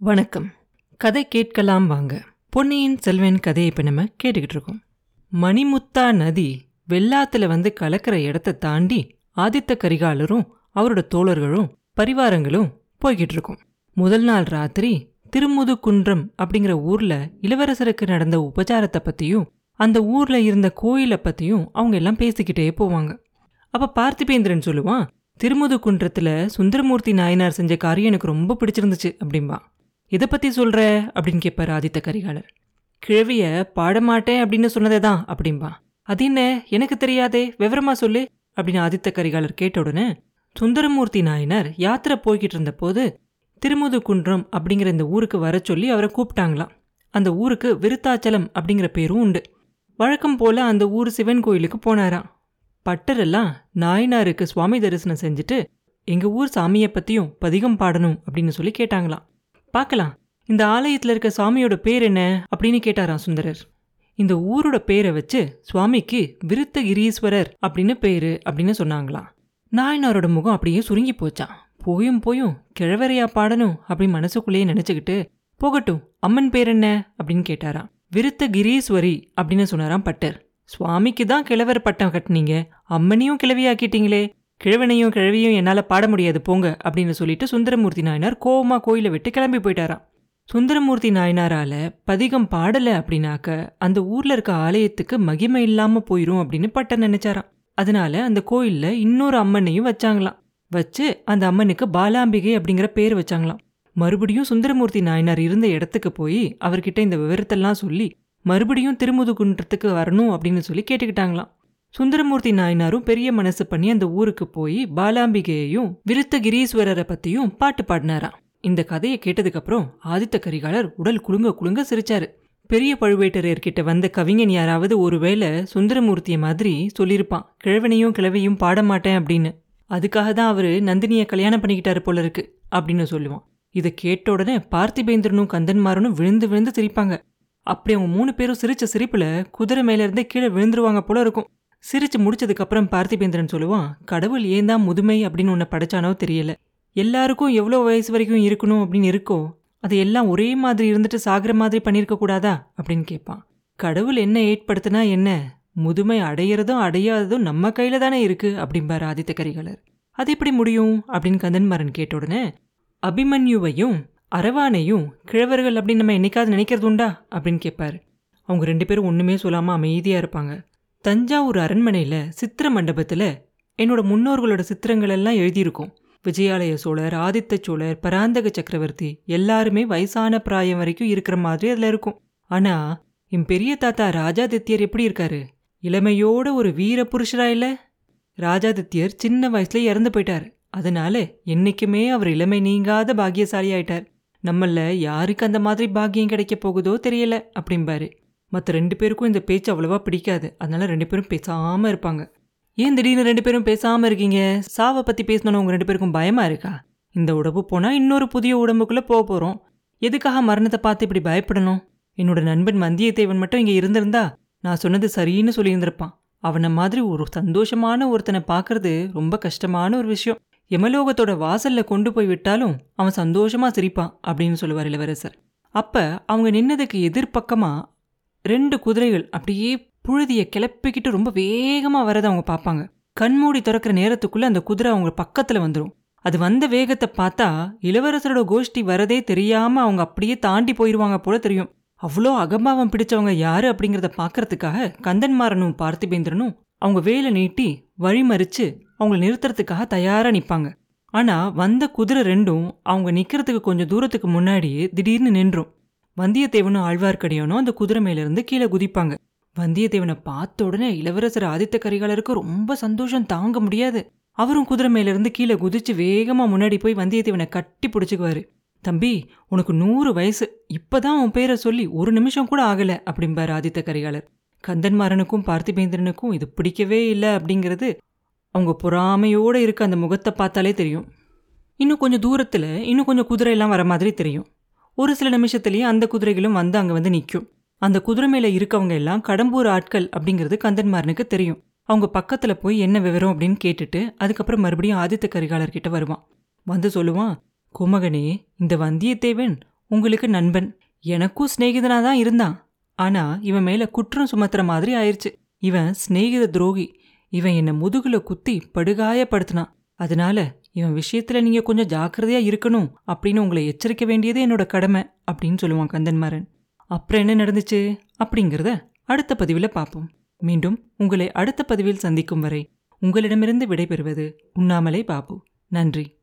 வணக்கம். கதை கேட்கலாம் வாங்க. பொன்னியின் செல்வன் கதையை இப்போ நம்ம கேட்டுக்கிட்டு இருக்கோம். மணிமுத்தா நதி வெள்ளாத்துல வந்து கலக்கிற இடத்த தாண்டி ஆதித்த கரிகாலரும் அவரோட தோழர்களும் பரிவாரங்களும் போய்கிட்டு இருக்கோம். முதல் நாள் ராத்திரி திருமுதுகுன்றம் அப்படிங்கிற ஊர்ல இளவரசருக்கு நடந்த உபச்சாரத்தை பத்தியும் அந்த ஊர்ல இருந்த கோயிலை பத்தியும் அவங்க எல்லாம் பேசிக்கிட்டே போவாங்க. அப்ப பார்த்திபேந்திரன் சொல்லுவான் திருமுதுகுன்றத்துல சுந்தரமூர்த்தி நாயனார் செஞ்ச காரியம் எனக்கு ரொம்ப பிடிச்சிருந்துச்சு அப்படிம்பா. எதை பத்தி சொல்ற? அப்படின்னு கேட்பாரு ஆதித்த கரிகாலர். கிழவிய பாடமாட்டேன் அப்படின்னு சொன்னதே தான் அப்படிம்பா. அது என்ன? எனக்கு தெரியாதே. விவரமா சொல்லு. அப்படின்னு ஆதித்த கரிகாலர் கேட்ட உடனே சுந்தரமூர்த்தி நாயனார் யாத்திரை போய்கிட்டு இருந்த போது திருமுதுகுன்றம் அப்படிங்கிற இந்த ஊருக்கு வர சொல்லி அவரை கூப்பிட்டாங்களாம். அந்த ஊருக்கு விருத்தாச்சலம் அப்படிங்கிற பேரும் உண்டு. வழக்கம் போல அந்த ஊர் சிவன் கோயிலுக்கு போனாராம். பட்டரெல்லாம் நாயனாருக்கு சுவாமி தரிசனம் செஞ்சுட்டு எங்க ஊர் சாமியை பத்தியும் பதிகம் பாடணும் அப்படின்னு சொல்லி கேட்டாங்களாம். பார்க்கலாம். இந்த ஆலயத்தில் இருக்க சாமியோட பேர் என்ன அப்படின்னு கேட்டாராம் சுந்தரர். இந்த ஊரோட பேரை வச்சு சுவாமிக்கு விருத்தகிரீஸ்வரர் அப்படின்னு பேரு அப்படின்னு சொன்னாங்களாம். நாயனாரோட முகம் அப்படியே சுருங்கி போச்சான் போயும் போயும் கிழவரையா பாடணும் அப்படின்னு மனசுக்குள்ளேயே நினச்சிக்கிட்டு போகட்டும் அம்மன் பேர் என்ன? அப்படின்னு கேட்டாராம். விருத்தகிரீஸ்வரி அப்படின்னு சொன்னாராம் பட்டர். சுவாமிக்கு தான் கிழவர் பட்டம் கட்டினீங்க. அம்மனையும் கிழவியாக்கிட்டீங்களே. கிழவனையும் கிழவியும் என்னால் பாட முடியாது போங்க அப்படின்னு சொல்லிட்டு சுந்தரமூர்த்தி நாயனார் கோவமாக கோயிலை விட்டு கிளம்பி போயிட்டாராம். சுந்தரமூர்த்தி நாயனாரால பதிகம் பாடலை அப்படின்னாக்க அந்த ஊரில் இருக்க ஆலயத்துக்கு மகிமை இல்லாமல் போயிடும் அப்படின்னு பட்டர் நினைச்சாராம். அதனால அந்த கோயிலில் இன்னொரு அம்மனையும் வச்சாங்களாம். வச்சு அந்த அம்மனுக்கு பாலாம்பிகை அப்படிங்கிற பேர் வச்சாங்களாம். மறுபடியும் சுந்தரமூர்த்தி நாயனார் இருந்த இடத்துக்கு போய் அவர்கிட்ட இந்த விவரத்தெல்லாம் சொல்லி மறுபடியும் திருமுதுகுன்றத்துக்கு வரணும் அப்படின்னு சொல்லி கேட்டுக்கிட்டாங்களாம். சுந்தரமூர்த்தி நாயனாரும் பெரிய மனசு பண்ணி அந்த ஊருக்கு போய் பாலாம்பிகையையும் விருத்தகிரீஸ்வரரை பத்தியும் பாட்டு பாடினாராம். இந்த கதையை கேட்டதுக்கு அப்புறம் ஆதித்த கரிகாலர் உடல் குலுங்க குலுங்க சிரிச்சாரு. பெரிய பழுவேட்டரையர்கிட்ட வந்த கவிஞன் யாராவது ஒருவேளை சுந்தரமூர்த்திய மாதிரி சொல்லியிருப்பான் கிழவனையும் கிழவையும் பாட மாட்டேன் அப்படின்னு. அதுக்காக தான் அவரு நந்தினியை கல்யாணம் பண்ணிக்கிட்டாரு போல இருக்கு அப்படின்னு சொல்லுவான். இதை கேட்ட உடனே பார்த்திபேந்திரனும் கந்தன்மாரனும் விழுந்து விழுந்து சிரிப்பாங்க. அப்படி அவங்க மூணு பேரும் சிரிச்ச சிரிப்புல குதிரை மேலேருந்தே கீழே விழுந்துருவாங்க போல இருக்கும். சிரிச்சு முடிச்சதுக்கப்புறம் பார்த்திபேந்திரன் சொல்லுவான் கடவுள் ஏன் தான் முதுமை அப்படின்னு உன்னை படைச்சானோ தெரியல. எல்லாருக்கும் எவ்வளோ வயசு வரைக்கும் இருக்கணும் அப்படின்னு இருக்கோ அது எல்லாம் ஒரே மாதிரி இருந்துட்டு சாகிற மாதிரி பண்ணியிருக்க கூடாதா? அப்படின்னு கேட்பான். கடவுள் என்ன ஏற்படுத்தினா என்ன? முதுமை அடையிறதும் அடையாததும் நம்ம கையில தானே இருக்கு அப்படிம்பார் ஆதித்த கரிகாலர். அது எப்படி முடியும்? அப்படின்னு கந்தன்மாரன் கேட்ட உடனே அபிமன்யுவையும் அரவானையும் கிழவர்கள் அப்படின்னு நம்ம என்னைக்காவது நினைக்கிறது உண்டா? அப்படின்னு கேட்பாரு. அவங்க ரெண்டு பேரும் ஒன்றுமே சொல்லாமல் அமைதியாக இருப்பாங்க. தஞ்சாவூர் அரண்மனையில் சித்திர மண்டபத்துல என்னோட முன்னோர்களோட சித்திரங்கள் எல்லாம் எழுதியிருக்கோம். விஜயாலய சோழர் ஆதித்த சோழர் பராந்தக சக்கரவர்த்தி எல்லாருமே வயசான பிராயம் வரைக்கும் இருக்கிற மாதிரி அதுல இருக்கும். ஆனா என் பெரிய தாத்தா ராஜாதித்யர் எப்படி இருக்காரு? இளமையோட ஒரு வீர புருஷரா இல்லை? ராஜாதித்யர் சின்ன வயசுல இறந்து போயிட்டாரு. அதனால என்னைக்குமே அவர் இளமை நீங்காத பாக்கியசாலி ஆயிட்டார் நம்மள யாருக்கு அந்த மாதிரி பாக்கியம் கிடைக்க போகுதோ தெரியல அப்படிம்பாரு. மற்ற ரெண்டு பேருக்கும் இந்த பேச்சு அவ்வளோவா பிடிக்காது. அதனால ரெண்டு பேரும் பேசாமல் இருப்பாங்க. ஏன் திடீர்னு ரெண்டு பேரும் பேசாமல் இருக்கீங்க? சாவை பற்றி பேசணும்னு உங்கள் ரெண்டு பேருக்கும் பயமாக இருக்கா? இந்த உடம்பு போனால் இன்னொரு புதிய உடம்புக்குள்ளே போக போகிறோம் எதுக்காக மரணத்தை பார்த்து இப்படி பயப்படணும்? என்னோட நண்பன் வந்தியத்தேவன் மட்டும் இங்கே இருந்திருந்தா நான் சொன்னது சரின்னு சொல்லியிருந்திருப்பான். அவனை மாதிரி ஒரு சந்தோஷமான ஒருத்தனை பார்க்கறது ரொம்ப கஷ்டமான ஒரு விஷயம். யமலோகத்தோட வாசல்ல கொண்டு போய் விட்டாலும் அவன் சந்தோஷமா சிரிப்பான் அப்படின்னு சொல்லுவார் இளவரசர். அப்ப அவங்க நின்னதுக்கு எதிர்ப்பக்கமா ரெண்டு குதிரைகள் அப்படியே புழுதிய கிளப்பிக்கிட்டு ரொம்ப வேகமா வரதை அவங்க பார்ப்பாங்க. கண்மூடி திறக்கிற நேரத்துக்குள்ள அந்த குதிரை அவங்க பக்கத்துல வந்துடும் அது வந்த வேகத்தை பார்த்தா இளவரசரோட கோஷ்டி வரதே தெரியாம அவங்க அப்படியே தாண்டி போயிடுவாங்க போல தெரியும். அவ்வளோ அகம்பாவம் பிடிச்சவங்க யாரு அப்படிங்கிறத பாக்குறதுக்காக கந்தன்மாரனும் பார்த்திபேந்திரனும் அவங்க வேலை நீட்டி வழிமறிச்சு அவங்கள நிறுத்துறதுக்காக தயாரா நிற்பாங்க ஆனா வந்த குதிரை ரெண்டும் அவங்க நிற்கிறதுக்கு கொஞ்சம் தூரத்துக்கு முன்னாடியே திடீர்னு நின்றும். வந்தியத்தேவனும் ஆழ்வார்க்கடியானும் அந்த குதிரை மேலிருந்து கீழே குதிப்பாங்க. வந்தியத்தேவனை பார்த்த உடனே இளவரசர் ஆதித்த கரிகாலருக்கு ரொம்ப சந்தோஷம் தாங்க முடியாது. அவரும் குதிரை மேலிருந்து கீழே குதிச்சு வேகமா முன்னாடி போய் வந்தியத்தேவனை கட்டி பிடிச்சிக்குவாரு. தம்பி உனக்கு நூறு வயசு. இப்பதான் உன் பேரை சொல்லி ஒரு நிமிஷம் கூட ஆகல அப்படிம்பார் ஆதித்த கரிகாலர். கந்தன்மாரனுக்கும் பார்த்திபேந்திரனுக்கும் இது பிடிக்கவே இல்லை அப்படிங்கிறது அவங்க பொறாமையோட இருக்க அந்த முகத்தை பார்த்தாலே தெரியும். இன்னும் கொஞ்சம் தூரத்தில் இன்னும் கொஞ்சம் குதிரையெல்லாம் வர மாதிரி தெரியும். ஒரு சில நிமிஷத்துலயே அந்த குதிரைகளும் வந்து அங்கே வந்து நிற்கும் அந்த குதிரை மேல இருக்கவங்க எல்லாம் கடம்பூர் ஆட்கள் அப்படிங்கிறது கந்தன்மாரனுக்கு தெரியும். அவங்க பக்கத்துல போய் என்ன விவரம் அப்படின்னு கேட்டுட்டு அதுக்கப்புறம் மறுபடியும் ஆதித்த கரிகாலர்கிட்ட வருவான். வந்து சொல்லுவான் குமகனே இந்த வந்தியத்தேவன் உங்களுக்கு நண்பன். எனக்கும் சிநேகிதனாக தான் இருந்தான். ஆனா இவன் மேல குற்றம் சுமத்துற மாதிரி ஆயிருச்சு. இவன் சிநேகித துரோகி. இவன் என்னை முதுகுல குத்தி படுகாயப்படுத்தினான். அதனால இவன் விஷயத்துல நீங்க கொஞ்சம் ஜாக்கிரதையா இருக்கணும் அப்படின்னு உங்களை எச்சரிக்க வேண்டியது என்னோட கடமை அப்படின்னு சொல்லுவான் கந்தன்மாறன். அப்புறம் என்ன நடந்துச்சு அப்படிங்கிறத அடுத்த பதிவில் பார்ப்போம். மீண்டும் உங்களை அடுத்த பதிவில் சந்திக்கும் வரை உங்களிடமிருந்து விடைபெறுவது உண்ணாமலே பாபு. நன்றி.